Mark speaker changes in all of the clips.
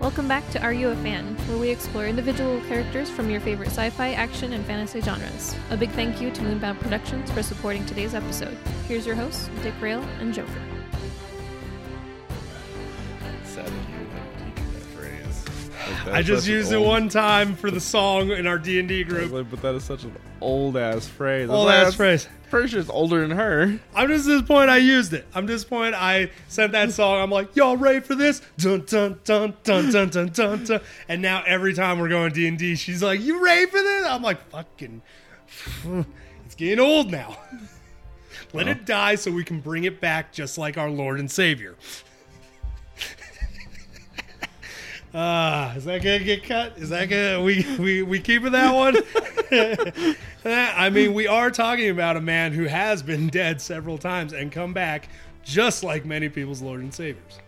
Speaker 1: Welcome back to Are You a Fan, where we explore individual characters from your favorite sci fi, action, and fantasy genres. A big thank you to Moonbound Productions for supporting today's episode. Here's your hosts, Dick Rail and Joker.
Speaker 2: I just used it one time for the song in our D and D group.
Speaker 3: Like, But that is such an old ass phrase.
Speaker 2: Old ass phrase.
Speaker 3: Pretty sure it's older than her.
Speaker 2: I'm just disappointed I used it. I'm disappointed I sent that song. I'm like, y'all ready for this? Dun dun dun dun dun dun dun dun. And now every time we're going D and D, she's like, "You ready for this?" I'm like, "Fucking, it's getting old now. Let it die so we can bring it back, just like our Lord and Savior." Ah, is that gonna get cut? Is that gonna we we we keeping that one? I mean, we are talking about a man who has been dead several times and come back, just like many people's Lord and Saviors.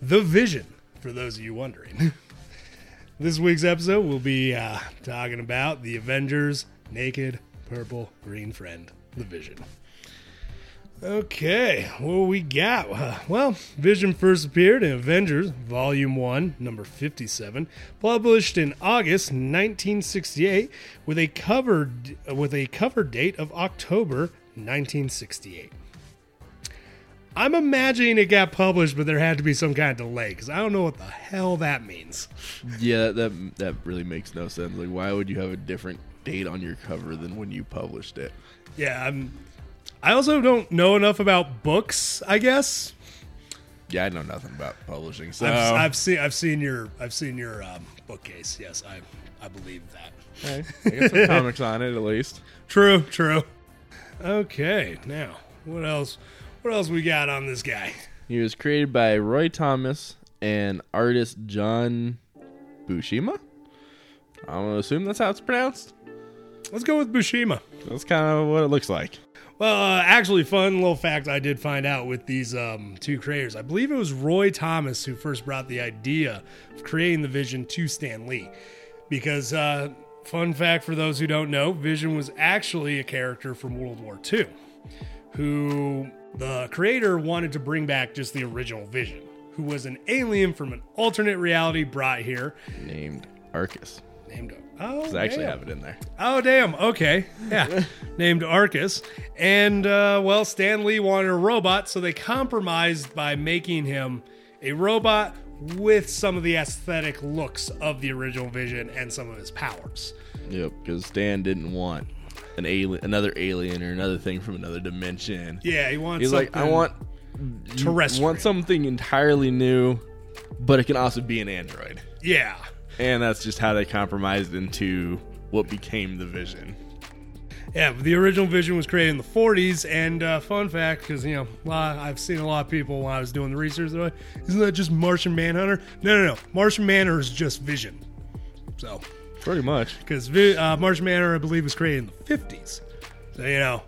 Speaker 2: The Vision, for those of you wondering. This week's episode, we'll be uh, talking about the Avengers' naked purple green friend, the Vision. Okay, what we got? Uh, Well, Vision first appeared in Avengers Volume 1, number 57, published in August 1968 with a cover with a cover date of October 1968. I'm imagining it got published, but there had to be some kind of delay because I don't know what the hell that means.
Speaker 3: Yeah, that that really makes no sense. Like, why would you have a different date on your cover than when you published it?
Speaker 2: Yeah, I'm. I also don't know enough about books. I guess
Speaker 3: Yeah, I know nothing about publishing, so
Speaker 2: I've, I've seen I've seen your I've seen your um, bookcase. Yes, I I believe that.
Speaker 3: Hey, I get some comics on it at least.
Speaker 2: True, true. Okay, now what else? What else we got on this guy?
Speaker 3: He was created by Roy Thomas and artist John Bushima. I'm gonna assume that's how it's pronounced.
Speaker 2: Let's go with Bushima.
Speaker 3: That's kind of what it looks like.
Speaker 2: Well, uh, actually, fun little fact I did find out with these um, two creators. I believe it was Roy Thomas who first brought the idea of creating the Vision to Stan Lee. Because, uh, fun fact for those who don't know, Vision was actually a character from World War II who the creator wanted to bring back just the original Vision, who was an alien from an alternate reality brought here.
Speaker 3: Named Aarkus.
Speaker 2: Named. Oh,
Speaker 3: I actually
Speaker 2: damn.
Speaker 3: have it in there.
Speaker 2: Oh damn! Okay, yeah, named Aarkus, and uh, well, Stan Lee wanted a robot, so they compromised by making him a robot with some of the aesthetic looks of the original Vision and some of his powers.
Speaker 3: Yep, because Stan didn't want an alien, another alien, or another thing from another dimension.
Speaker 2: Yeah, he wants.
Speaker 3: He's like, I want
Speaker 2: terrestrial.
Speaker 3: want something entirely new, but it can also be an android,
Speaker 2: Yeah,
Speaker 3: and that's just how they compromised into what became the Vision.
Speaker 2: yeah. The original Vision was created in the '40s, and uh, fun fact, because you know, lot- I've seen a lot of people when I was doing the research. They're like, Isn't that just Martian Manhunter? No, no, no. Martian Manhunter is just Vision. So.
Speaker 3: Pretty much.
Speaker 2: because uh, Martian Manhunter, I believe, was created in the fifties. So you know,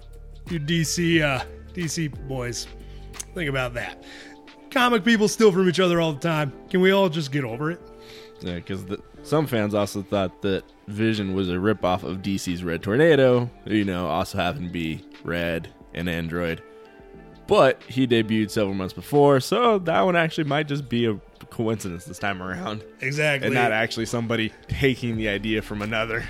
Speaker 2: you DC uh, DC boys, think about that. Comic people steal from each other all the time. Can we all just get over it?
Speaker 3: Yeah, because some fans also thought that Vision was a ripoff of DC's Red Tornado, who, you know, also happened to be red and android. But he debuted several months before, so that one actually might just be a coincidence this time around,
Speaker 2: Exactly.
Speaker 3: and not actually somebody taking the idea from another.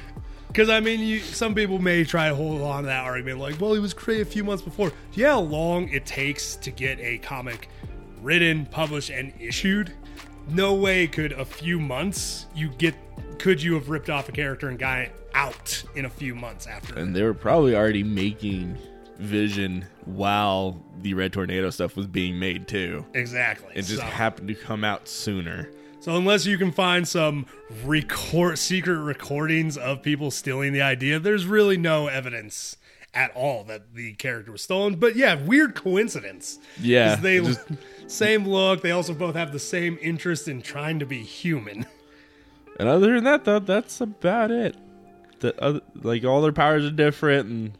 Speaker 2: Because I mean, you, some people may try to hold on to that argument, like, well, he was created a few months before. Do you know how long it takes to get a comic written, published, and issued? No way could a few months you get. Could you have ripped off a character and got it out in a few months after?
Speaker 3: And they were probably already making Vision while the Red Tornado stuff was being made too.
Speaker 2: exactly.
Speaker 3: It just
Speaker 2: So-
Speaker 3: happened to come out sooner.
Speaker 2: So unless you can find some record secret recordings of people stealing the idea, there's really no evidence at all that the character was stolen. But yeah, weird coincidence.
Speaker 3: Yeah,
Speaker 2: they
Speaker 3: just-
Speaker 2: same look. They also both have the same interest in trying to be human.
Speaker 3: And other than that, though, that's about it. The other, like all their powers are different, and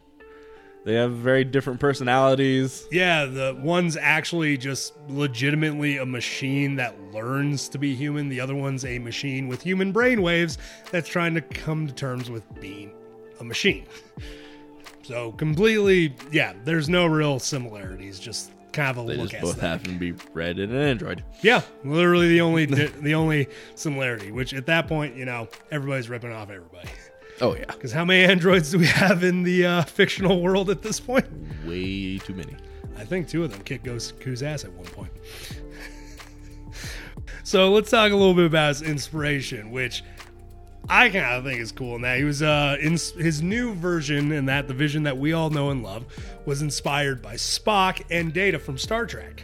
Speaker 3: they have very different personalities.
Speaker 2: Yeah, the one's actually just legitimately a machine that learns to be human. The other one's a machine with human brainwaves that's trying to come to terms with being a machine. So completely, yeah, there's no real similarities, just kind of a
Speaker 3: They
Speaker 2: look
Speaker 3: just both happen to be red and an android.
Speaker 2: Yeah, literally the only the only similarity. Which at that point, you know, everybody's ripping off everybody.
Speaker 3: Oh yeah,
Speaker 2: Because how many androids do we have in the uh, fictional world at this point?
Speaker 3: way too many.
Speaker 2: I think two of them kicked Goku's ass at one point. so let's talk a little bit about his inspiration, which I kind of think is cool. In that he was uh, in his new version, and that the vision that we all know and love was inspired by Spock and Data from Star Trek.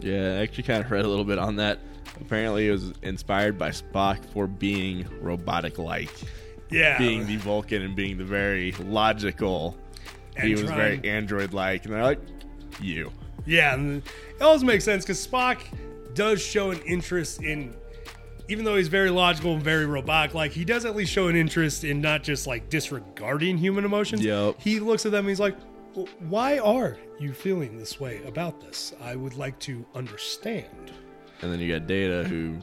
Speaker 3: Yeah, I actually kind of read a little bit on that. Apparently, it was inspired by Spock for being robotic-like,
Speaker 2: Yeah,
Speaker 3: being the Vulcan and being the very logical. he was
Speaker 2: trying-
Speaker 3: very android-like, and they're like, "You."
Speaker 2: Yeah, and it also makes sense because Spock does show an interest in, even though he's very logical and very robotic, like he does at least show an interest in not just like disregarding human emotions.
Speaker 3: Yep.
Speaker 2: He looks at them and he's like, "Why are you feeling this way about this? I would like to understand."
Speaker 3: And then you got Data, who,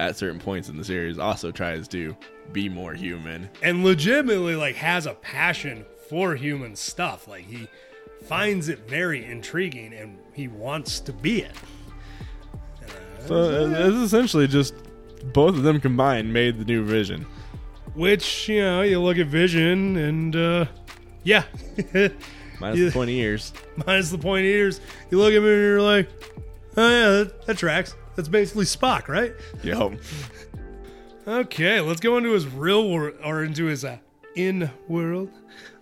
Speaker 3: at certain points in the series, also tries to be more human.
Speaker 2: And legitimately, like, has a passion for human stuff. Like he finds it very intriguing and he wants to be it.
Speaker 3: So uh, it's essentially just both of them combined made the new Vision.
Speaker 2: Which you know, you look at Vision and uh, yeah.
Speaker 3: Minus
Speaker 2: Yeah.
Speaker 3: the twenty years.
Speaker 2: minus the point ears. You look at me and you're like, oh yeah, that, that tracks. That's basically Spock, right?
Speaker 3: Yep.
Speaker 2: Okay, let's go into his real world or into his uh, in world.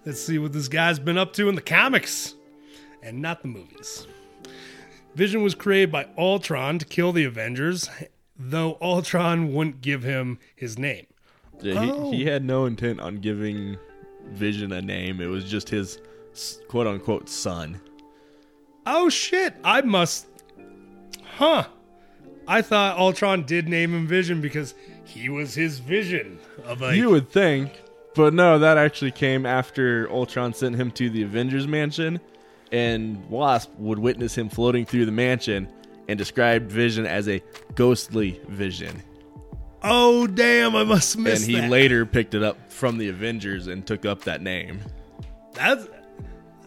Speaker 2: Let's see what this guy's been up to in the comics and not the movies. Vision was created by Ultron to kill the Avengers, though Ultron wouldn't give him his name.
Speaker 3: Yeah, he,
Speaker 2: Oh.
Speaker 3: he had no intent on giving Vision a name. It was just his quote unquote son.
Speaker 2: Oh shit, I must. Huh. I thought Ultron did name him Vision because he was his vision of a.
Speaker 3: You would think, but no, that actually came after Ultron sent him to the Avengers mansion, and Wasp would witness him floating through the mansion and described Vision as a ghostly vision.
Speaker 2: oh damn, I must have
Speaker 3: And he
Speaker 2: that.
Speaker 3: later picked it up from the Avengers and took up that name.
Speaker 2: That's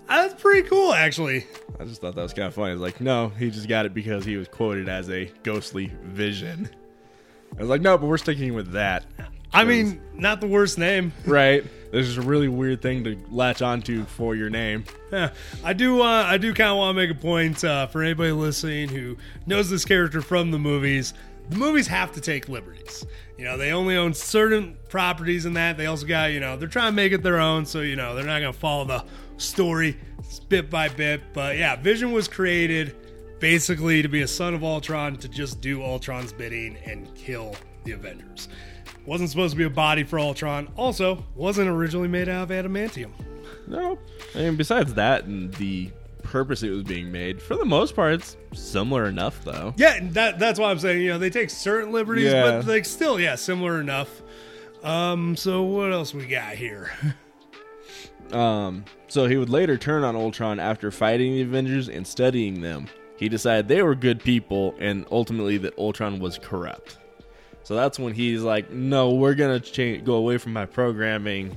Speaker 2: that's pretty cool, actually.
Speaker 3: I just thought that was kind of funny. I was like, no, he just got it because he was quoted as a ghostly vision. I was like, no, but we're sticking with that.
Speaker 2: I mean, not the worst name.
Speaker 3: Right? This is a really weird thing to latch onto for your name.
Speaker 2: I do. Uh, I do kind of want to make a point uh, for anybody listening who knows this character from the movies. The movies have to take liberties. You know, they only own certain properties in that. They also got, you know, they're trying to make it their own, so you know they're not going to follow the story bit by bit. But yeah, Vision was created basically to be a son of Ultron to just do Ultron's bidding and kill the Avengers. Wasn't supposed to be a body for Ultron. Also, wasn't originally made out of adamantium.
Speaker 3: No. I mean, besides that and the purpose it was being made, for the most part, it's similar enough, though.
Speaker 2: Yeah, and that that's why I'm saying. You know, they take certain liberties,
Speaker 3: Yeah.
Speaker 2: but like still, yeah, similar enough. Um, so what else we got here?
Speaker 3: Um, so he would later turn on Ultron after fighting the Avengers and studying them. He decided they were good people and ultimately that Ultron was corrupt. So that's when he's like, "No, we're gonna change, go away from my programming,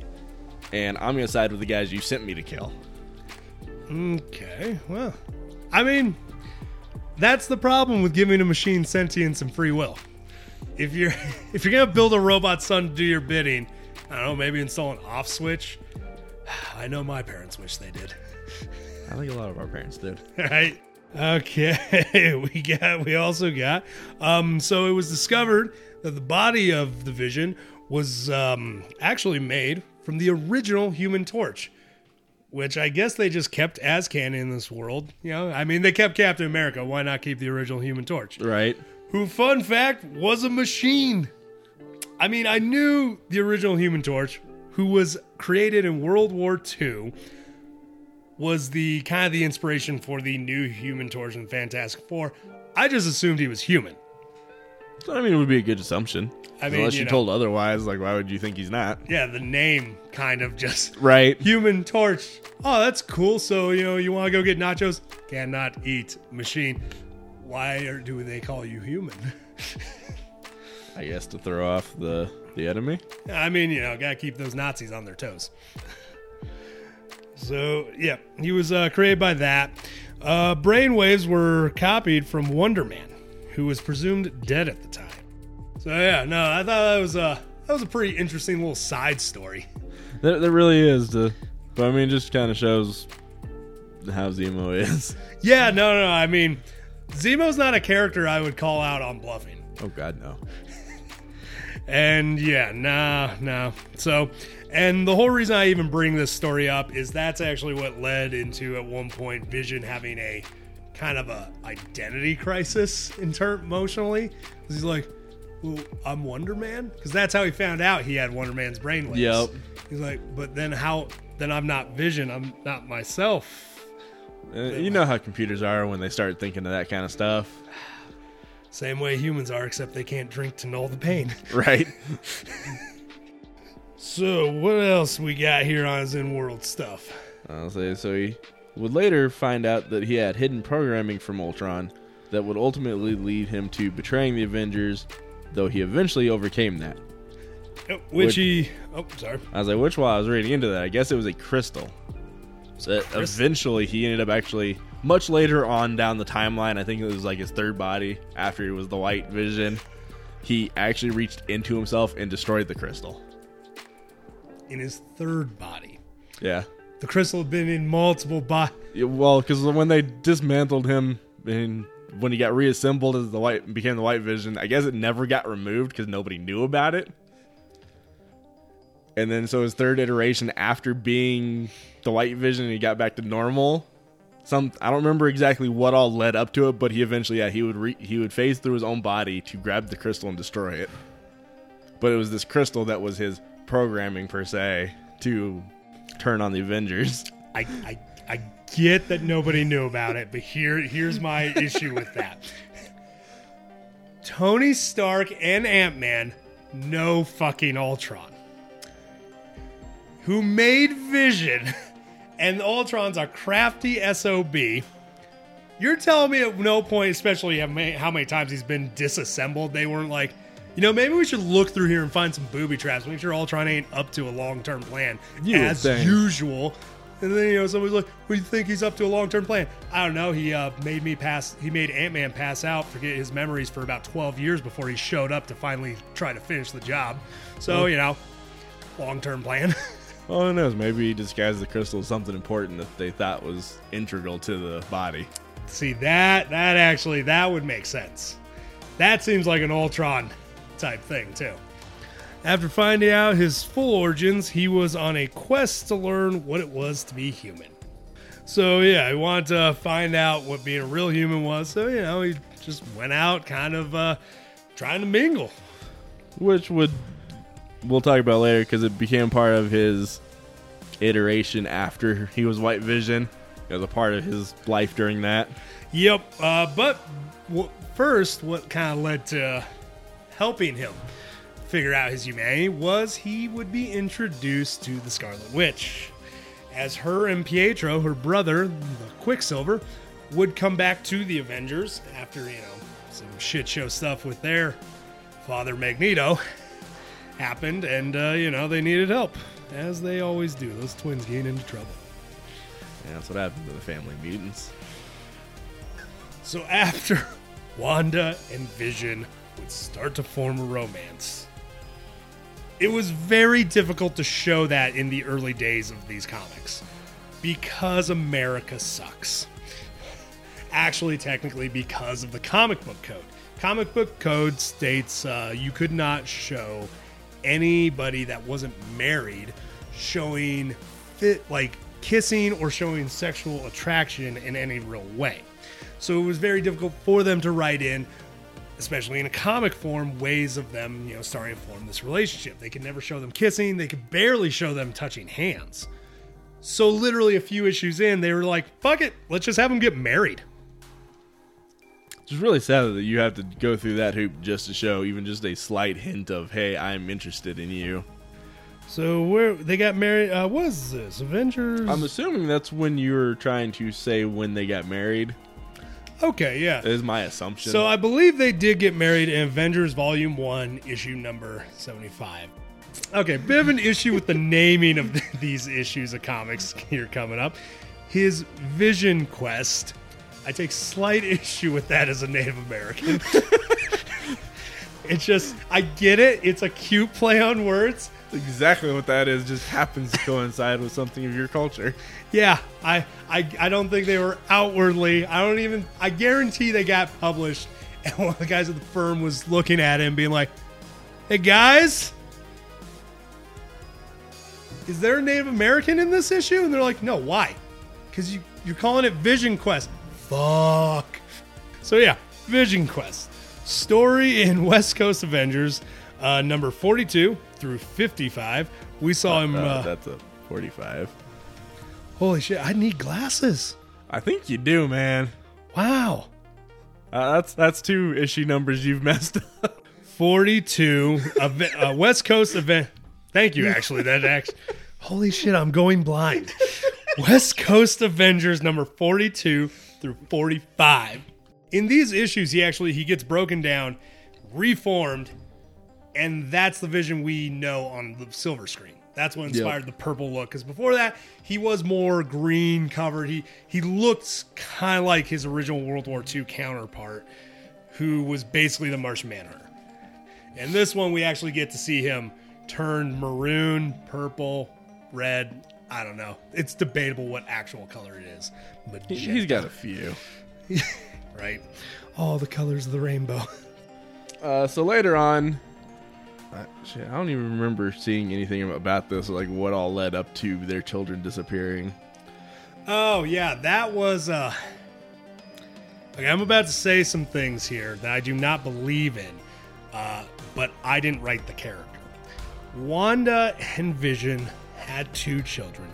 Speaker 3: and I'm gonna side with the guys you sent me to kill."
Speaker 2: Okay, well, I mean, that's the problem with giving a machine sentience and free will. If you're if you're gonna build a robot son to do your bidding, I don't know, maybe install an off switch. I know my parents wish they did.
Speaker 3: I think a lot of our parents did.
Speaker 2: right? Okay, we got we also got um so it was discovered that the body of the vision was um actually made from the original human torch which I guess they just kept as canon in this world. You know, I mean, they kept Captain America. Why not keep the original Human Torch?
Speaker 3: Right?
Speaker 2: Who, fun fact, was a machine. I mean, I knew the original Human Torch, who was created in World War II, was the kind of the inspiration for the new Human Torch in Fantastic Four. I just assumed he was human.
Speaker 3: I mean, it would be a good assumption.
Speaker 2: I mean,
Speaker 3: unless
Speaker 2: you
Speaker 3: you
Speaker 2: know.
Speaker 3: told otherwise, like, why would you think he's not?
Speaker 2: Yeah, the name kind of just
Speaker 3: Right?
Speaker 2: Human Torch. Oh, that's cool. So, you know, you want to go get nachos? Cannot eat machine. Why do they call you human?
Speaker 3: I guess to throw off the the enemy.
Speaker 2: I mean, you know, gotta keep those Nazis on their toes. So, yeah, he was uh, created by that. Uh, brainwaves were copied from Wonder Man, who was presumed dead at the time. So yeah, no, I thought that was a that was a pretty interesting little side story.
Speaker 3: There, there really is. To, but I mean, just kind of shows how Zemo is.
Speaker 2: Yeah, no, no, I mean, Zemo's not a character I would call out on bluffing.
Speaker 3: Oh God, no.
Speaker 2: And yeah, nah, nah. So, and the whole reason I even bring this story up is that's actually what led into at one point Vision having a kind of a identity crisis in turn emotionally. 'Cause He's like, well, I'm Wonder Man because that's how he found out he had Wonder Man's brainwaves.
Speaker 3: Yep.
Speaker 2: He's like, but then how? Then I'm not Vision. I'm not myself.
Speaker 3: Uh, you know how computers are when they start thinking of that kind of stuff,
Speaker 2: Same way humans are, except they can't drink to null the pain.
Speaker 3: right?
Speaker 2: So what else we got here on his in-world stuff?
Speaker 3: I'll say so. He would later find out that he had hidden programming from Ultron that would ultimately lead him to betraying the Avengers, though he eventually overcame that.
Speaker 2: Oh, Which he? Oh, sorry.
Speaker 3: I was like, which while I was reading into that, I guess it was a crystal. So eventually, he ended up actually much later on down the timeline. I think it was like his third body after it was the White Vision. He actually reached into himself and destroyed the crystal.
Speaker 2: In his third body,
Speaker 3: Yeah.
Speaker 2: the crystal had been in multiple bodies.
Speaker 3: Well, because when they dismantled him and when he got reassembled as the white became the White Vision, I guess it never got removed because nobody knew about it. And then so his third iteration after being the White Vision, he got back to normal. Some I don't remember exactly what all led up to it, but he eventually yeah he would re, he would phase through his own body to grab the crystal and destroy it. But it was this crystal that was his programming per se to turn on the Avengers.
Speaker 2: I, I, I get that nobody knew about it, but here, here's my issue with that. Tony Stark and Ant Man know fucking Ultron, who made Vision, and Ultron's a crafty sob. You're telling me at no point, especially how many, how many times he's been disassembled, they weren't like, you know, maybe we should look through here and find some booby traps. Make sure Ultron ain't up to a long term plan
Speaker 3: You
Speaker 2: as usual. And then you know somebody's like, "What do you think he's up to a long term plan?" I don't know. He uh, made me pass. He made Ant Man pass out, forget his memories for about twelve years before he showed up to finally try to finish the job. So you know, long term plan.
Speaker 3: Well, who knows? Maybe he disguised the crystal as something important that they thought was integral to the body.
Speaker 2: See that that actually that would make sense. That seems like an Ultron type thing too. After finding out his full origins, he was on a quest to learn what it was to be human. So yeah, he wanted to find out what being a real human was. So you know, he just went out, kind of uh, trying to mingle.
Speaker 3: Which would we'll talk about later because it became part of his iteration after he was White Vision. It was a part of his life during that.
Speaker 2: Yep. Uh, but w- first, what kind of led to helping him figure out his humanity was he would be introduced to the Scarlet Witch. As her and Pietro, her brother, the Quicksilver, would come back to the Avengers after, you know, some shit show stuff with their father Magneto happened, and, uh, you know, they needed help. As they always do. Those twins get into trouble.
Speaker 3: Yeah, that's what happened to the Family Mutants.
Speaker 2: So after Wanda and Vision start to form a romance, it was very difficult to show that in the early days of these comics because America sucks. Actually, technically, because of the comic book code. Comic book code states uh, you could not show anybody that wasn't married showing fit like kissing or showing sexual attraction in any real way. So it was very difficult for them to write in, especially in a comic form, ways of them, you know, starting to form this relationship. They could never show them kissing, they could barely show them touching hands. So literally a few issues in, they were like, fuck it, let's just have them get married.
Speaker 3: It's really sad that you have to go through that hoop just to show even just a slight hint of, hey, I'm interested in you.
Speaker 2: So where they got married uh what is this? Avengers
Speaker 3: I'm assuming that's when you were trying to say when they got married.
Speaker 2: Okay, yeah.
Speaker 3: Is my assumption.
Speaker 2: So I believe they did get married in Avengers Volume 1, issue number 75. Okay, bit of an issue with the naming of these issues of comics here coming up. His Vision Quest I take slight issue with that as a Native American. it's just, I get it. It's a cute play on words.
Speaker 3: Exactly what that is. Just happens to coincide with something of your culture.
Speaker 2: Yeah, I, I, I don't think they were outwardly. I don't even. I guarantee they got published, and one of the guys at the firm was looking at him, being like, "Hey guys, is there a Native American in this issue?" And they're like, "No, why? Because you you're calling it Vision Quest. Fuck." So yeah, Vision Quest story in West Coast Avengers, uh, number forty-two through fifty-five. We saw him.
Speaker 3: Uh,
Speaker 2: Uh,
Speaker 3: that's a 45.
Speaker 2: holy shit! I need glasses.
Speaker 3: I think you do, man.
Speaker 2: Wow.
Speaker 3: Uh, that's that's two issue numbers you've messed up.
Speaker 2: 42 eve- uh, West Coast event. Thank you, actually. That actually. Holy shit, I'm going blind. West Coast Avengers number 42 through 45. In these issues, he actually he gets broken down, reformed, and that's the vision we know on the silver screen. That's what inspired the purple look. Because before that, he was more green covered. He he looked kind of like his original World War II counterpart, who was basically the Martian Manhunter. And this one, we actually get to see him turn maroon, purple, red. I don't know. It's debatable what actual color it is. But
Speaker 3: He's got a few.
Speaker 2: right. All the colors of the rainbow.
Speaker 3: Uh, so later on, uh, shit, I don't even remember seeing anything about this, like what all led up to their children disappearing.
Speaker 2: Oh yeah, that was. uh Okay, I'm about to say some things here that I do not believe in, uh, but I didn't write the character. Wanda and Vision had two children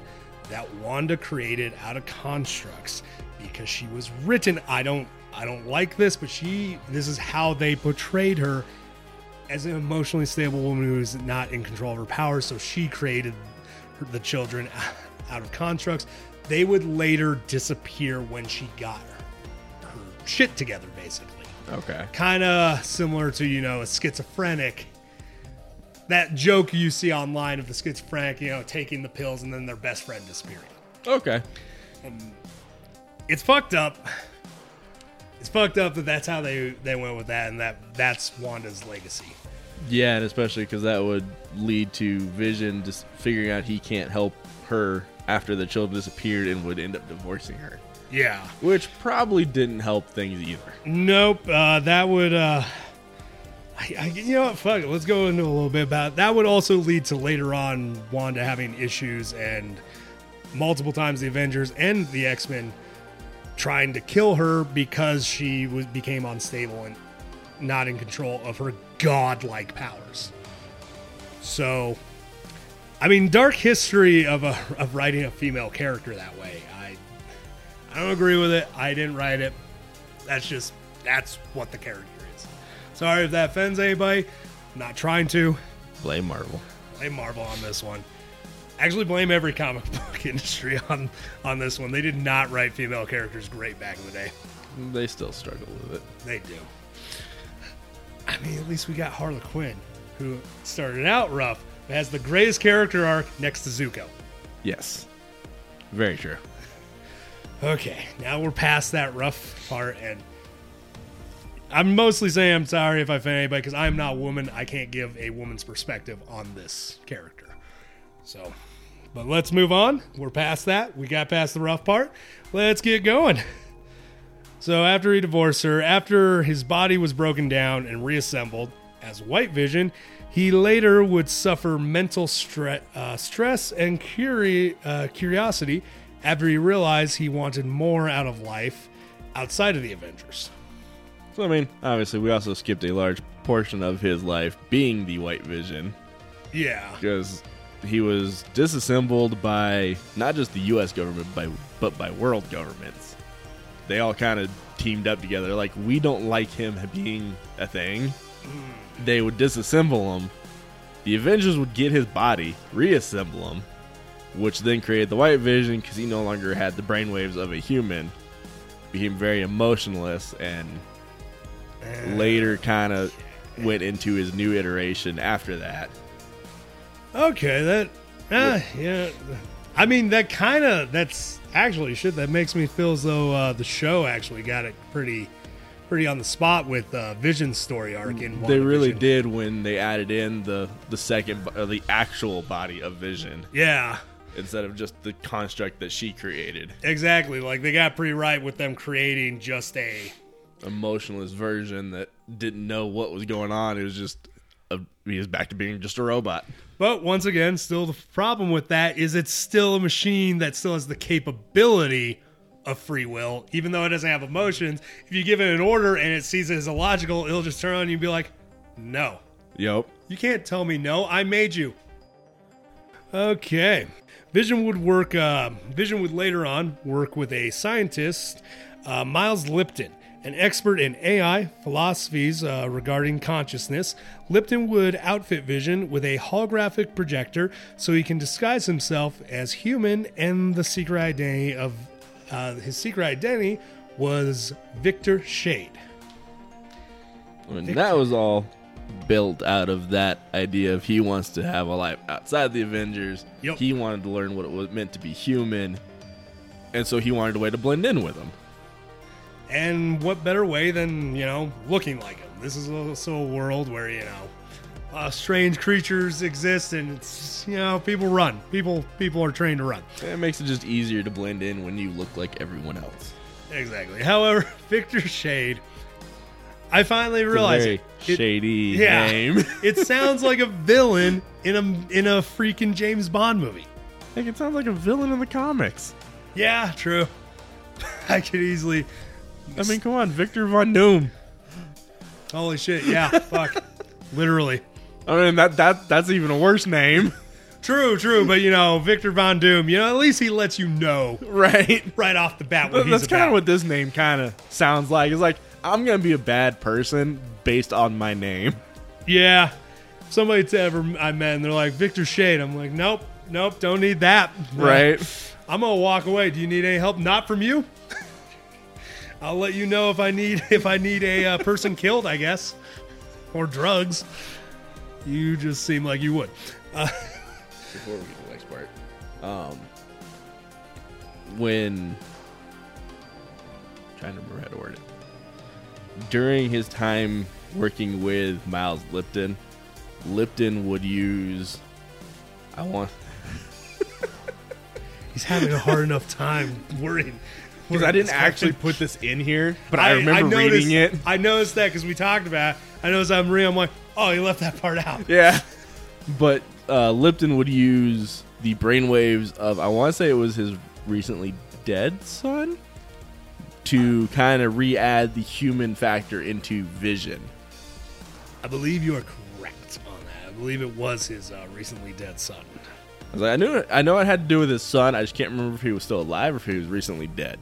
Speaker 2: that Wanda created out of constructs because she was written. I don't. I don't like this, but she. This is how they portrayed her as an emotionally stable woman who is not in control of her powers. So she created the children out of constructs. They would later disappear when she got her, her shit together, basically.
Speaker 3: Okay.
Speaker 2: Kind of similar to, you know, a schizophrenic. That joke you see online of the schizophrenic, you know, taking the pills and then their best friend disappearing.
Speaker 3: Okay.
Speaker 2: It's fucked up. It's fucked up that that's how they they went with that, and that that's Wanda's legacy.
Speaker 3: Yeah, and especially because that would lead to Vision just figuring out he can't help her after the children disappeared and would end up divorcing her,
Speaker 2: Yeah.
Speaker 3: which probably didn't help things either.
Speaker 2: Nope. Uh, that would. Uh, I, I, you know what? Fuck it. Let's go into a little bit about that. Would also lead to later on Wanda having issues and multiple times the Avengers and the X Men trying to kill her because she was became unstable and not in control of her godlike powers. So, I mean, dark history of a of writing a female character that way. I I don't agree with it. I didn't write it. That's just that's what the character is. Sorry if that offends anybody. I'm not trying to.
Speaker 3: Blame Marvel.
Speaker 2: Blame Marvel on this one. Actually, blame every comic book industry on on this one. They did not write female characters great back in the day.
Speaker 3: They still struggle with it.
Speaker 2: They do. I mean, at least we got Harley Quinn, who started out rough, but has the greatest character arc next to Zuko.
Speaker 3: Yes. Very true.
Speaker 2: Okay, now we're past that rough part, and I'm mostly saying I'm sorry if I offend anybody because I'm not a woman. I can't give a woman's perspective on this character. So, but let's move on. We're past that. We got past the rough part. Let's get going. So, after he divorced her, after his body was broken down and reassembled as White Vision, he later would suffer mental stre- uh, stress and curi- uh, curiosity after he realized he wanted more out of life outside of the Avengers.
Speaker 3: So, I mean, obviously, we also skipped a large portion of his life being the White Vision
Speaker 2: Yeah.
Speaker 3: because he was disassembled by not just the U.S. government, by, but by world governments. They all kind of teamed up together. Like, we don't like him being a thing. They would disassemble him. The Avengers would get his body, reassemble him, which then created the White Vision because he no longer had the brainwaves of a human. Became very emotionless and later kind of went into his new iteration after that.
Speaker 2: Okay, that. Ah, yeah. I mean, that kind of that's actually shit. That makes me feel as though uh, the show actually got it pretty, pretty on the spot with uh, Vision's story arc in.
Speaker 3: They really did when they added in the the second or the actual body of Vision
Speaker 2: Yeah,
Speaker 3: instead of just the construct that she created,
Speaker 2: exactly. Like they got pretty right with them creating just a.
Speaker 3: emotionless version that didn't know what was going on. It was just a, he was back to being just a robot.
Speaker 2: But once again, still the problem with that is it's still a machine that still has the capability of free will, even though it doesn't have emotions. If you give it an order and it sees it as illogical, it'll just turn on you and be like, "No,
Speaker 3: Yep.
Speaker 2: You can't tell me no. I made you. Okay. Vision would work. Uh, Vision would later on work with a scientist, uh, Miles Lipton, an expert in AI philosophies uh, regarding consciousness. Lipton would outfit Vision with a holographic projector so he can disguise himself as human, and the secret identity of uh, his secret identity was Victor Shade.
Speaker 3: And that was all built out of that idea of he wants to have a life outside the Avengers.
Speaker 2: Yep.
Speaker 3: He wanted to learn what it was meant to be human, and so he wanted a way to blend in with them.
Speaker 2: And what better way than, you know, looking like him? This is also a world where, you know, uh, strange creatures exist and it's, you know, people run. People people are trained to run.
Speaker 3: It makes it just easier to blend in when you look like everyone else.
Speaker 2: Exactly. However, Victor Shade, I finally realized
Speaker 3: very
Speaker 2: it,
Speaker 3: shady
Speaker 2: yeah.
Speaker 3: name.
Speaker 2: it sounds like a villain in a in a freaking James Bond movie.
Speaker 3: like it sounds like a villain in the comics.
Speaker 2: Yeah, true. I could easily
Speaker 3: I mean, come on, Victor Von Doom.
Speaker 2: Holy shit, yeah, fuck. Literally.
Speaker 3: I mean, that that that's even a worse name,
Speaker 2: True, true, but you know, Victor Von Doom, you know, at least he lets you know
Speaker 3: right?
Speaker 2: right off the bat what he's
Speaker 3: That's kind
Speaker 2: about.
Speaker 3: of what this name kind of sounds like. It's like I'm gonna be a bad person based on my name.
Speaker 2: yeah. Somebody to ever I met and they're like, Victor Shade. I'm like, nope, nope, don't need that.
Speaker 3: Right.
Speaker 2: I'm gonna walk away. Do you need any help? Not from you. I'll let you know if I need if I need a uh, person killed, I guess, or drugs. You just seem like you would.
Speaker 3: Before we get to the next part, um, when trying to remember how to word it during his time working with Miles Lipton, Lipton would use. I want
Speaker 2: He's having a hard enough time worrying.
Speaker 3: Because I didn't actually put this in here, but I, remember
Speaker 2: noticed,
Speaker 3: reading it.
Speaker 2: I noticed that because we talked about. it. I noticed I'm reading. I'm like, oh, he left that part out.
Speaker 3: Yeah. But uh, Lipton would use the brainwaves of, I want to say it was his recently dead son, to kind of re add the human factor into Vision.
Speaker 2: I believe you are correct on that. I believe it was his uh, recently dead son.
Speaker 3: I was like, I knew it, I know it had to do with his son. I just can't remember if he was still alive or if he was recently dead.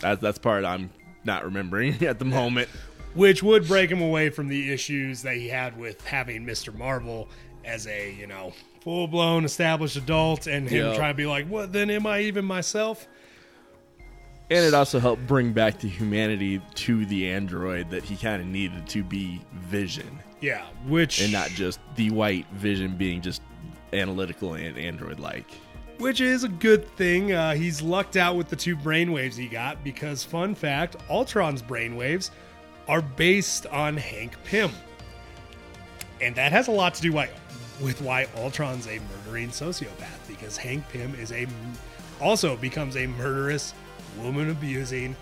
Speaker 3: That's that's part I'm not remembering at the moment.
Speaker 2: which would break him away from the issues that he had with having Mr. Marvel as a, you know, full blown established adult and him
Speaker 3: Yeah.
Speaker 2: trying to be like, what then am I even myself?
Speaker 3: And it also helped bring back the humanity to the android that he kind of needed to be Vision.
Speaker 2: Yeah, which
Speaker 3: and not just the white vision being just analytical and android like.
Speaker 2: Which is a good thing. Uh, he's lucked out with the two brainwaves he got because, fun fact, Ultron's brainwaves are based on Hank Pym, and that has a lot to do why, with why Ultron's a murdering sociopath because Hank Pym is a also becomes a murderous, woman abusing,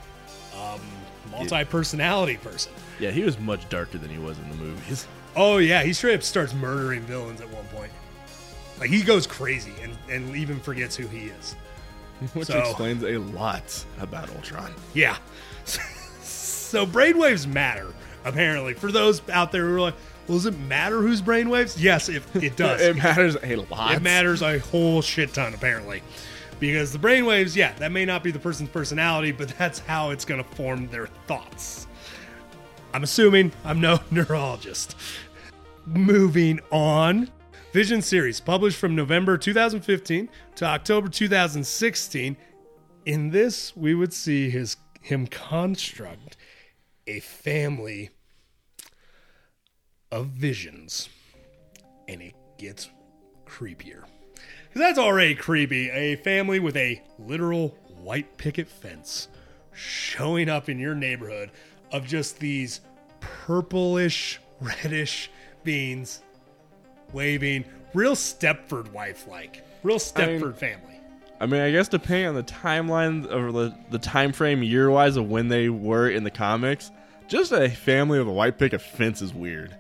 Speaker 2: um, multi personality person.
Speaker 3: Yeah, he was much darker than he was in the movies.
Speaker 2: Oh yeah, he straight up starts murdering villains at one point. Like he goes crazy and, and even forgets who he is.
Speaker 3: Which
Speaker 2: So-
Speaker 3: explains a lot about Ultron.
Speaker 2: Yeah. so brainwaves matter, apparently. For those out there who are like, well, does it matter whose brainwaves? Yes, it, it does.
Speaker 3: It matters a lot.
Speaker 2: It matters a whole shit ton, apparently. Because the brainwaves, yeah, that may not be the person's personality, but that's how it's going to form their thoughts. I'm assuming I'm no neurologist. Moving on. Vision series published from November 2015 to October 2016. In this, we would see his him construct a family of visions. And it gets creepier. Because that's already creepy. A family with a literal white picket fence showing up in your neighborhood of just these purplish, reddish beings waving. Real Stepford wife like. Real Stepford family.
Speaker 3: I mean, I guess depending on the timeline or the, the time frame year wise of when they were in the comics, just a family with a white picket fence is weird.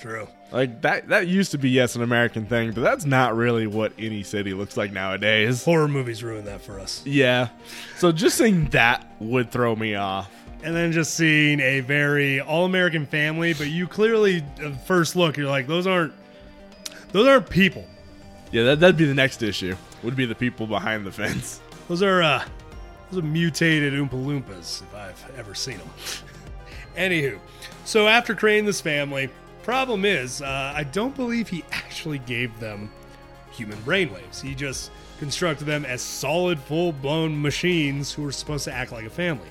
Speaker 2: True.
Speaker 3: Like that that used to be yes an American thing, but that's not really what any city looks like nowadays.
Speaker 2: Horror movies ruin that for us.
Speaker 3: Yeah. So just seeing that would throw me off.
Speaker 2: and then just seeing a very all-American family, but you clearly first look you're like those aren't those aren't people.
Speaker 3: Yeah, that that'd be the next issue. Would be the people behind the fence.
Speaker 2: Those are uh those are mutated Oompa Loompas if I've ever seen them. Anywho, so after creating this family, problem is uh, I don't believe he actually gave them human brainwaves. He just constructed them as solid, full-blown machines who were supposed to act like a family.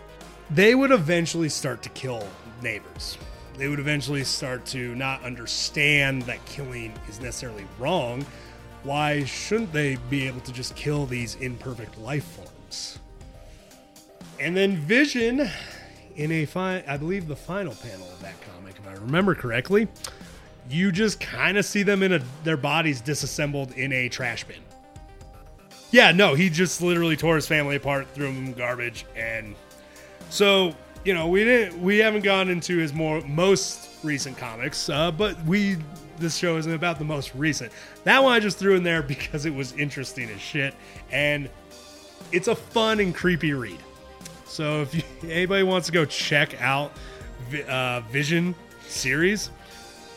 Speaker 2: They would eventually start to kill neighbors. They would eventually start to not understand that killing is necessarily wrong. Why shouldn't they be able to just kill these imperfect life forms? And then Vision, in a fi- I believe the final panel of that comic, if I remember correctly, you just kind of see them in a their bodies disassembled in a trash bin. Yeah, no, he just literally tore his family apart, threw them in garbage, and so you know we didn't we haven't gone into his more most recent comics, uh, but we this show isn't about the most recent. That one I just threw in there because it was interesting as shit, and it's a fun and creepy read. So if you, anybody wants to go check out uh, Vision series,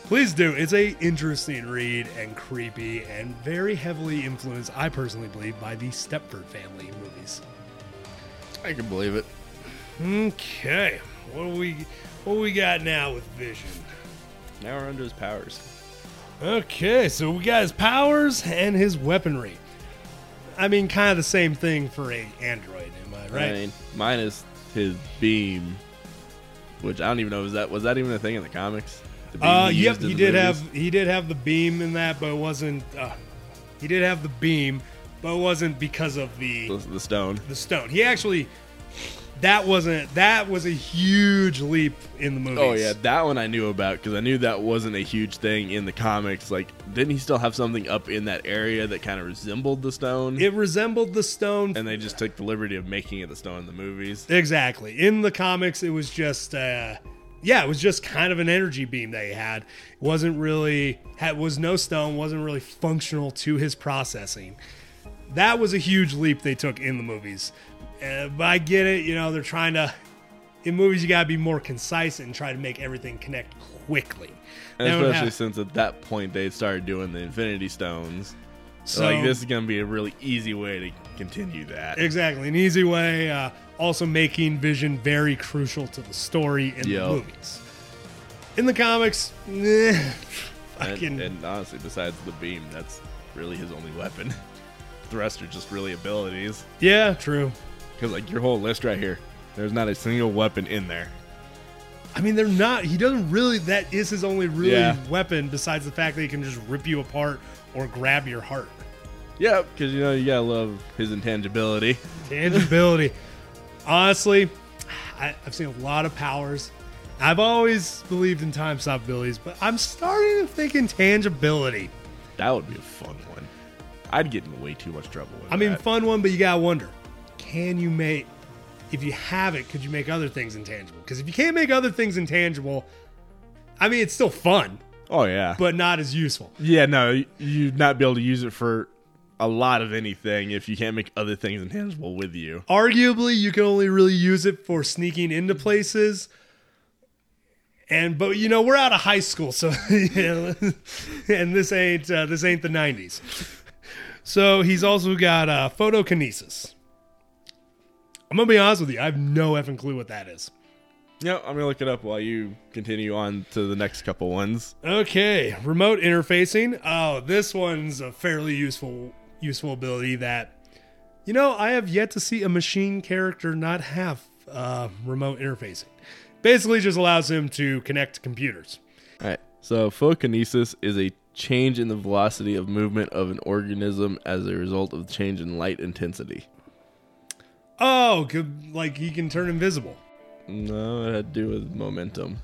Speaker 2: please do. It's a interesting read and creepy and very heavily influenced, I personally believe, by the Stepford family movies.
Speaker 3: I can believe it.
Speaker 2: Okay, what do we what do we got now with Vision?
Speaker 3: Now we're under his powers.
Speaker 2: Okay, so we got his powers and his weaponry. I mean, kind of the same thing for a android, am I right?
Speaker 3: I mean, minus his beam, which I don't even know was that was that even a thing in the comics? The
Speaker 2: Uh,
Speaker 3: he
Speaker 2: yep,
Speaker 3: used
Speaker 2: he did
Speaker 3: movies?
Speaker 2: have he did have the beam in that, but it wasn't. Uh, he did have the beam, but it wasn't because of the,
Speaker 3: the stone.
Speaker 2: the stone. He actually that wasn't that was a huge leap in the movies.
Speaker 3: Oh yeah, that one I knew about because I knew that wasn't a huge thing in the comics. Like, didn't he still have something up in that area that kind of resembled the stone?
Speaker 2: it resembled the stone
Speaker 3: and they just took the liberty of making it the stone in the movies.
Speaker 2: Exactly. In the comics, it was just, uh, yeah, it was just kind of an energy beam that he had. It wasn't really, had, was no stone, wasn't really functional to his processing. That was a huge leap they took in the movies. Uh, but I get it, you know, they're trying to, in movies, you got to be more concise and try to make everything connect quickly.
Speaker 3: And
Speaker 2: They
Speaker 3: especially
Speaker 2: have-
Speaker 3: since at that point they started doing the Infinity Stones. So, like, this is to be a really easy way to continue that.
Speaker 2: Exactly, an easy way. Uh, also making Vision very crucial to the story in
Speaker 3: Yep.
Speaker 2: the movies. In the comics, eh,
Speaker 3: and,
Speaker 2: fucking
Speaker 3: and honestly, besides the beam, that's really his only weapon. the rest are just really abilities.
Speaker 2: yeah, true.
Speaker 3: Because, like, your whole list right here, there's not a single weapon in there.
Speaker 2: I mean, they're not. He doesn't really. That is his only really
Speaker 3: Yeah.
Speaker 2: weapon, besides the fact that he can just rip you apart or grab your heart.
Speaker 3: Yeah, because, you know, you got to love his intangibility.
Speaker 2: Tangibility. Honestly, I, I've seen a lot of powers. I've always believed in time stop abilities, but I'm starting to think intangibility.
Speaker 3: That would be a fun one. I'd get in way too much trouble with it.
Speaker 2: I mean,
Speaker 3: that.
Speaker 2: fun one, but you gotta wonder: Can you make? If you have it, could you make other things intangible? Because if you can't make other things intangible, I mean, it's still fun,
Speaker 3: Oh, yeah.
Speaker 2: but not as useful.
Speaker 3: Yeah, no, you'd not be able to use it for a lot of anything if you can't make other things intangible with you.
Speaker 2: arguably you can only really use it for sneaking into places and but you know we're out of high school so know, and this ain't uh, this ain't the 90s so he's also got uh, photokinesis i'm gonna be honest with you i have no effing clue what that is
Speaker 3: Yeah, I'm gonna look it up while you continue on to the next couple ones.
Speaker 2: Okay, remote interfacing. Oh, this one's a fairly useful useful ability that you know I have yet to see a machine character not have uh, remote interfacing. Basically, just allows him to connect to computers.
Speaker 3: All right. So photokinesis is a change in the velocity of movement of an organism as a result of change in light intensity.
Speaker 2: Oh, good. Like he can turn invisible.
Speaker 3: No, it had to do with momentum.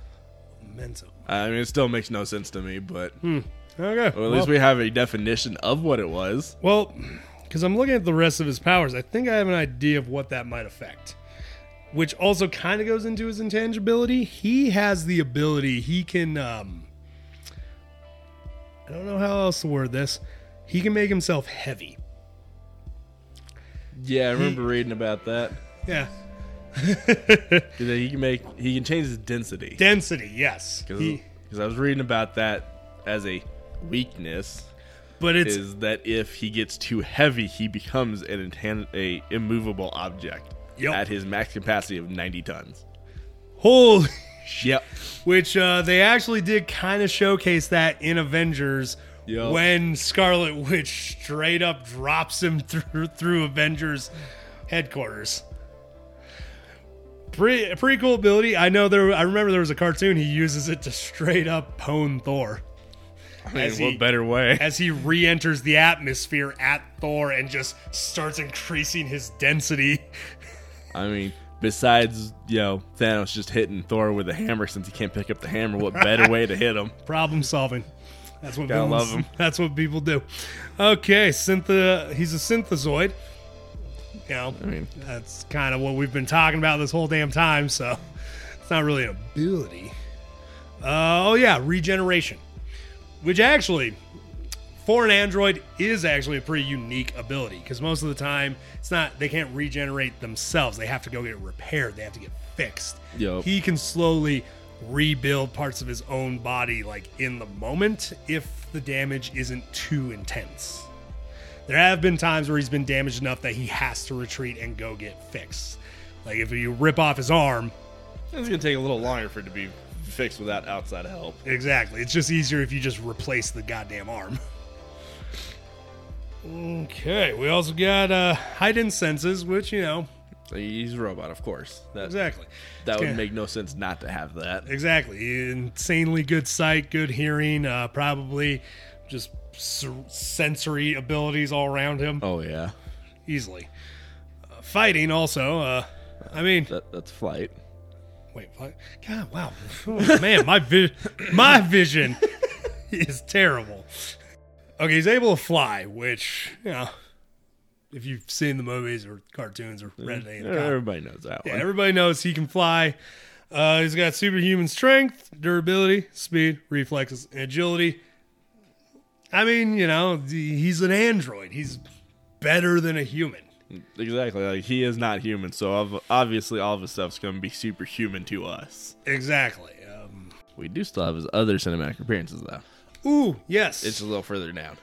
Speaker 2: Momentum.
Speaker 3: I mean, it still makes no sense to me, but
Speaker 2: Okay.
Speaker 3: well, at least we have a definition of what it was.
Speaker 2: Well, because I'm looking at the rest of his powers, I think I have an idea of what that might affect. Which also kind of goes into his intangibility. He has the ability, he can, um, I don't know how else to word this. He can make himself heavy.
Speaker 3: Yeah, I remember reading about that.
Speaker 2: Yeah.
Speaker 3: 'Cause he can make he can change his density.
Speaker 2: Density, yes. He,
Speaker 3: Because I was reading about that as a weakness
Speaker 2: but it's
Speaker 3: is that if he gets too heavy, he becomes an intan- a immovable object
Speaker 2: Yep.
Speaker 3: at his max capacity of 90 tons.
Speaker 2: holy
Speaker 3: Yep.
Speaker 2: which uh, they actually did kind of showcase that in Avengers
Speaker 3: Yup.
Speaker 2: when Scarlet Witch straight up drops him through through Avengers headquarters. Pretty pretty cool ability. I know there. I remember there was a cartoon he uses it to straight up pwn Thor
Speaker 3: I mean,
Speaker 2: As
Speaker 3: what
Speaker 2: he-
Speaker 3: better way?
Speaker 2: as he re-enters the atmosphere at Thor and just starts increasing his density.
Speaker 3: I mean, besides, you know, Thanos just hitting Thor with a hammer since he can't pick up the hammer, what better way to hit him?
Speaker 2: Problem solving. That's what
Speaker 3: Gotta love 'em.
Speaker 2: That's what people do. Okay, syntha. He's a synthezoid. You know,
Speaker 3: I mean,
Speaker 2: that's kind of what we've been talking about this whole damn time. So it's not really an ability. Uh, oh yeah, regeneration, which actually for an android is actually a pretty unique ability because most of the time it's not they can't regenerate themselves. They have to go get repaired. They have to get fixed.
Speaker 3: Yup.
Speaker 2: He can slowly rebuild parts of his own body like in the moment if the damage isn't too intense. There have been times where he's been damaged enough that he has to retreat and go get fixed. Like if you rip off his arm,
Speaker 3: it's going to take a little longer for it to be fixed without outside help.
Speaker 2: exactly. It's just easier if you just replace the goddamn arm. Okay, we also got uh heightened senses, which you know
Speaker 3: He's a robot, of course. That,
Speaker 2: exactly.
Speaker 3: that would make no sense not to have that.
Speaker 2: Exactly. Insanely good sight, good hearing, uh, probably just sensory abilities all around him
Speaker 3: Oh, yeah.
Speaker 2: easily. Uh, fighting also. Uh, I mean,
Speaker 3: That, that's flight.
Speaker 2: wait, what? God, wow, Oh, man, my vi- my vision is terrible. Okay, he's able to fly, which you know, if you've seen the movies or cartoons or read any of the comics,
Speaker 3: Everybody knows that
Speaker 2: Yeah,
Speaker 3: one.
Speaker 2: everybody knows he can fly. Uh, he's got superhuman strength, durability, speed, reflexes, and agility. I mean, you know, he's an android. He's better than a human.
Speaker 3: Exactly. Like, he is not human, so obviously all of his stuff's going to be superhuman to us.
Speaker 2: Exactly. Um,
Speaker 3: We do still have his other cinematic appearances, though.
Speaker 2: ooh, yes.
Speaker 3: It's a little further down.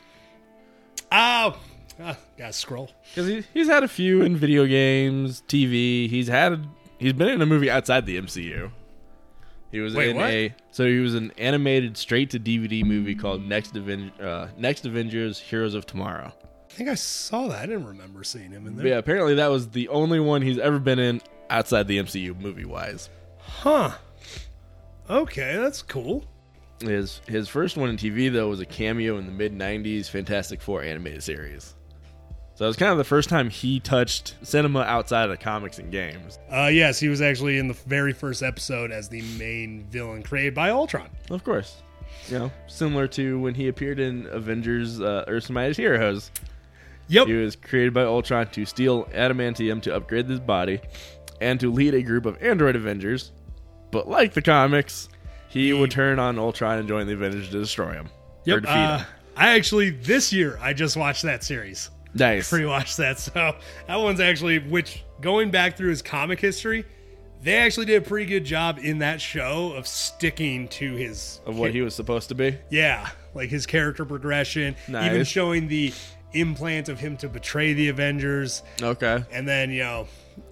Speaker 2: oh, ah, gotta scroll.
Speaker 3: Because he, he's had a few in video games, TV. He's had he's been in a movie outside the MCU. He was
Speaker 2: Wait,
Speaker 3: in
Speaker 2: what?
Speaker 3: a so he was an animated straight to DVD movie called Next Aven- uh, Next Avengers: Heroes of Tomorrow.
Speaker 2: I think I saw that. I didn't remember seeing him in
Speaker 3: But
Speaker 2: there.
Speaker 3: yeah, apparently that was the only one he's ever been in outside the MCU movie wise.
Speaker 2: Huh. Okay, that's cool.
Speaker 3: His his first one in TV though was a cameo in the mid '90s Fantastic Four animated series. So it was kind of the first time he touched cinema outside of comics and games.
Speaker 2: Uh, yes, he was actually in the very first episode as the main villain created by Ultron.
Speaker 3: Of course. You know, similar to when he appeared in Avengers uh, Earth's Mightiest Heroes.
Speaker 2: Yep.
Speaker 3: He was created by Ultron to steal adamantium to upgrade his body and to lead a group of android Avengers. But like the comics, he would turn on Ultron and join the Avengers to destroy him. Or defeat
Speaker 2: Uh,
Speaker 3: him.
Speaker 2: I actually this year I just watched that series.
Speaker 3: Nice.
Speaker 2: Pre-watched that, so that one's actually which going back through his comic history, they actually did a pretty good job in that show of sticking to his
Speaker 3: Of what he was supposed to be.
Speaker 2: yeah, like his character progression, even showing the implant of him to betray the Avengers,
Speaker 3: Okay.
Speaker 2: and then you know,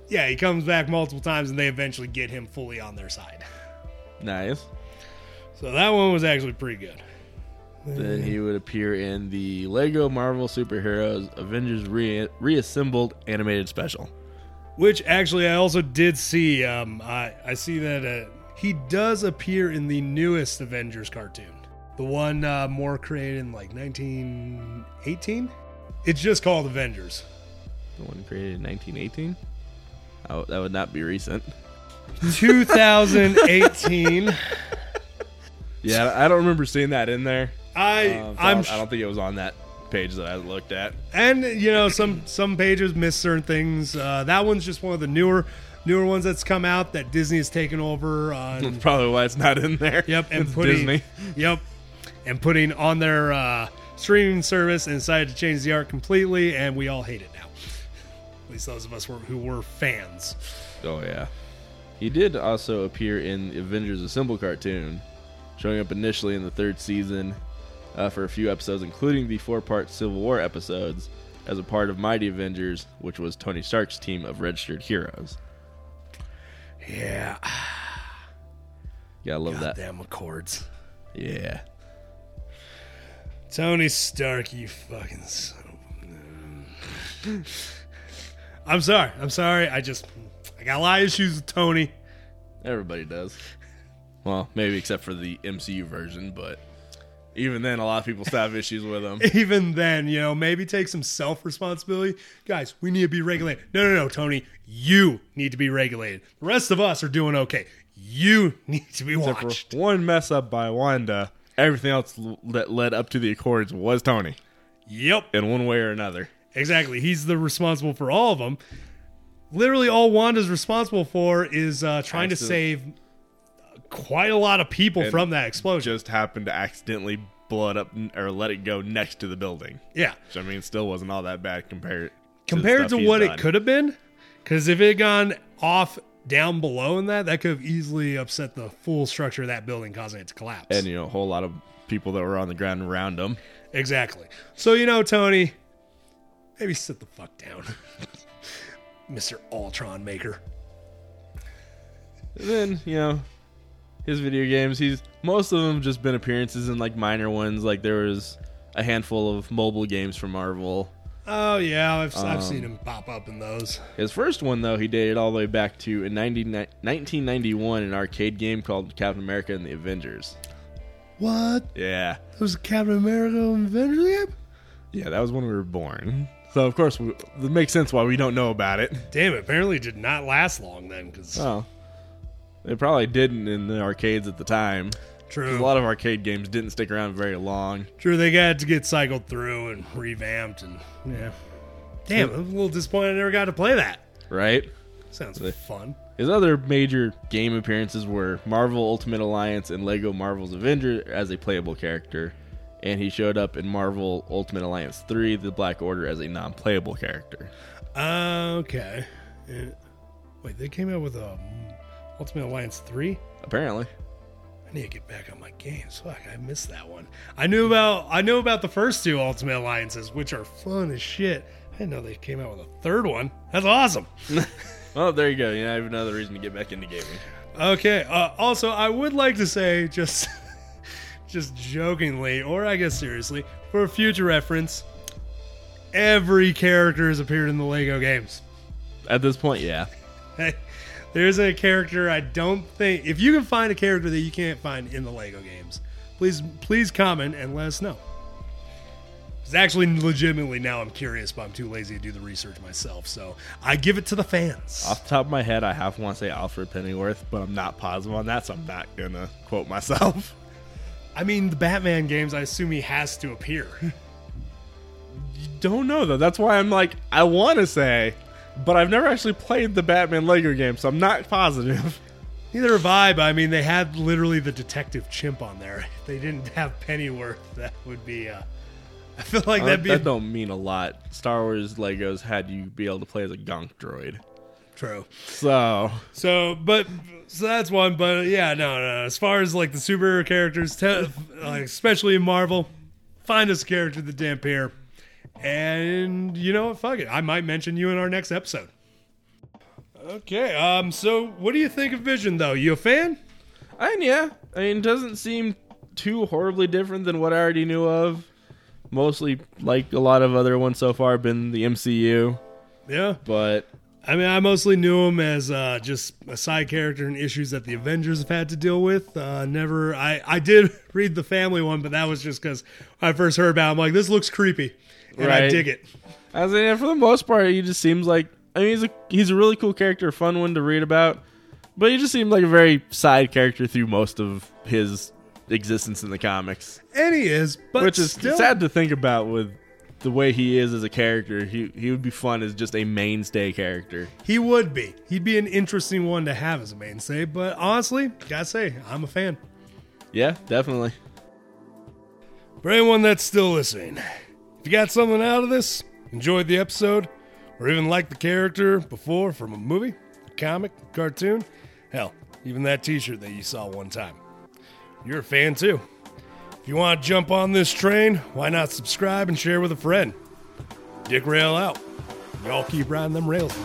Speaker 2: yeah, he comes back multiple times, and they eventually get him fully on their side.
Speaker 3: Nice.
Speaker 2: So that one was actually pretty good.
Speaker 3: Then he would appear in the Lego Marvel Superheroes Avengers Re- Reassembled animated special.
Speaker 2: Which actually I also did see. Um, I I see that uh, he does appear in the newest Avengers cartoon. The one uh, more created in like 1918. It's just called Avengers.
Speaker 3: The one created in 1918. Oh, that would not be recent.
Speaker 2: 2018.
Speaker 3: Yeah, I don't remember seeing that in there.
Speaker 2: I
Speaker 3: Um, so
Speaker 2: I'm
Speaker 3: I don't- I don't think it was on that page that I looked at.
Speaker 2: and you know some some pages miss certain things. Uh, that one's just one of the newer newer ones that's come out that Disney has taken over on.
Speaker 3: That's probably why it's not in there.
Speaker 2: Yep, and
Speaker 3: It's
Speaker 2: putting
Speaker 3: Disney.
Speaker 2: Yep, and putting on their uh, streaming service and decided to change the art completely, and we all hate it now. At least those of us were, who were fans.
Speaker 3: Oh yeah. He did also appear in the Avengers Assemble cartoon, showing up initially in the third season uh, for a few episodes, including the four-part Civil War episodes, as a part of Mighty Avengers, which was Tony Stark's team of registered heroes.
Speaker 2: Yeah,
Speaker 3: Yeah, I love that.
Speaker 2: goddamn Accords.
Speaker 3: Yeah.
Speaker 2: Tony Stark, you fucking son of a- I'm sorry. I'm sorry. I just I got a lot of issues with Tony.
Speaker 3: Everybody does. Well, maybe except for the MCU version, but even then, a lot of people still have issues with them.
Speaker 2: Even then, you know, maybe take some self responsibility. Guys, we need to be regulated. No, no, no, Tony, you need to be regulated. The rest of us are doing okay. You need to be
Speaker 3: Except
Speaker 2: watched.
Speaker 3: for one mess up by Wanda, everything else that led up to the Accords was Tony,
Speaker 2: Yep,
Speaker 3: in one way or another.
Speaker 2: exactly. He's the responsible for all of them. Literally, all Wanda's responsible for is uh, trying to
Speaker 3: Accident-
Speaker 2: save quite a lot of people
Speaker 3: And
Speaker 2: from that explosion.
Speaker 3: Just happened to accidentally blow it up or let it go next to the building,
Speaker 2: yeah,
Speaker 3: which I mean, still wasn't all that bad compared
Speaker 2: compared
Speaker 3: the
Speaker 2: to what
Speaker 3: done.
Speaker 2: it could have been. Because if it had gone off down below in that, that could have easily upset the full structure of that building, causing it to collapse.
Speaker 3: and you know, a whole lot of people that were on the ground around them.
Speaker 2: exactly. So you know, Tony, maybe sit the fuck down, Mister Ultron Maker.
Speaker 3: And then you know, his video games. He's most of them just been appearances in like minor ones. Like there was a handful of mobile games from Marvel.
Speaker 2: Oh yeah, I've, I've
Speaker 3: Um,
Speaker 2: seen him pop up in those.
Speaker 3: His first one, though, he dated all the way back to in 90, 1991, an arcade game called Captain America and the Avengers.
Speaker 2: What?
Speaker 3: Yeah.
Speaker 2: That was a Captain America and Avengers game?
Speaker 3: Yeah, that was when we were born. So, of course, we, it makes sense why we don't know about it.
Speaker 2: Damn, it apparently did not last long then. Because
Speaker 3: Well, it probably didn't in the arcades at the time.
Speaker 2: true,
Speaker 3: A lot of arcade games didn't stick around very long.
Speaker 2: true, they got to get cycled through and revamped, and yeah. Damn, I'm a little disappointed I never got to play that.
Speaker 3: Right?
Speaker 2: Sounds
Speaker 3: The-
Speaker 2: fun.
Speaker 3: His other major game appearances were Marvel Ultimate Alliance and Lego Marvel's Avenger as a playable character, and he showed up in Marvel Ultimate Alliance 3, The Black Order, as a non playable character.
Speaker 2: Okay. Wait, they came out with a Ultimate Alliance three.
Speaker 3: Apparently.
Speaker 2: I need to get back on my games. Fuck, I missed that one. I knew about I knew about the first two Ultimate Alliances, which are fun as shit. I didn't know they came out with a third one. That's awesome.
Speaker 3: Well, there you go. You know, I have another reason to get back into gaming.
Speaker 2: Okay. Uh, also, I would like to say, just just jokingly, or I guess seriously, for future reference, every character has appeared in the Lego games.
Speaker 3: At this point, yeah.
Speaker 2: There isn't a character I don't think. If you can find a character that you can't find in the Lego games, please please comment and let us know. It's actually legitimately now I'm curious, but I'm too lazy to do the research myself. So I give it to the fans.
Speaker 3: Off the top of my head, I half want to say Alfred Pennyworth, but I'm not positive on that, so I'm not to quote myself.
Speaker 2: I mean, the Batman games, I assume he has to appear.
Speaker 3: You don't know, though. That's why I'm like, I want to say, but I've never actually played the Batman Lego game, so I'm not positive.
Speaker 2: Neither have I, but I mean, they had literally the detective chimp on there. If they didn't have Pennyworth, that would be. Uh, I feel like
Speaker 3: that,
Speaker 2: that'd be
Speaker 3: that don't mean a lot. Star Wars Legos had you be able to play as a gonk droid.
Speaker 2: true.
Speaker 3: So,
Speaker 2: So, but so that's one. But yeah, no, no. As far as like the superhero characters, te- like especially in Marvel, find us a character the didn't appear, and you know what? Fuck it. I might mention you in our next episode. Okay. Um. So, what do you think of Vision, though? You a fan?
Speaker 3: and yeah, I mean, it doesn't seem too horribly different than what I already knew of. Mostly, like a lot of other ones so far, been the MCU,
Speaker 2: Yeah.
Speaker 3: but
Speaker 2: I mean, I mostly knew him as uh, just a side character in issues that the Avengers have had to deal with. Uh, never, I, I did read the family one, but that was just because I first heard about. It. I'm like, this looks creepy, and I dig it.
Speaker 3: I mean, for the most part, he just seems like I mean, he's a he's a really cool character, a fun one to read about, but he just seemed like a very side character through most of his existence in the comics,
Speaker 2: And he is, but
Speaker 3: which is
Speaker 2: still,
Speaker 3: sad to think about with the way he is as a character. He he would be fun as just a mainstay character.
Speaker 2: he would be. He'd be an interesting one to have as a mainstay. But honestly, gotta say, I'm a fan.
Speaker 3: Yeah, definitely.
Speaker 2: For anyone that's still listening, if you got something out of this, enjoyed the episode, or even liked the character before from a movie, a comic, cartoon, hell, even that t shirt that you saw one time, you're a fan too. If you want to jump on this train, why not subscribe and share with a friend? Dick Rail out. Y'all keep riding them rails.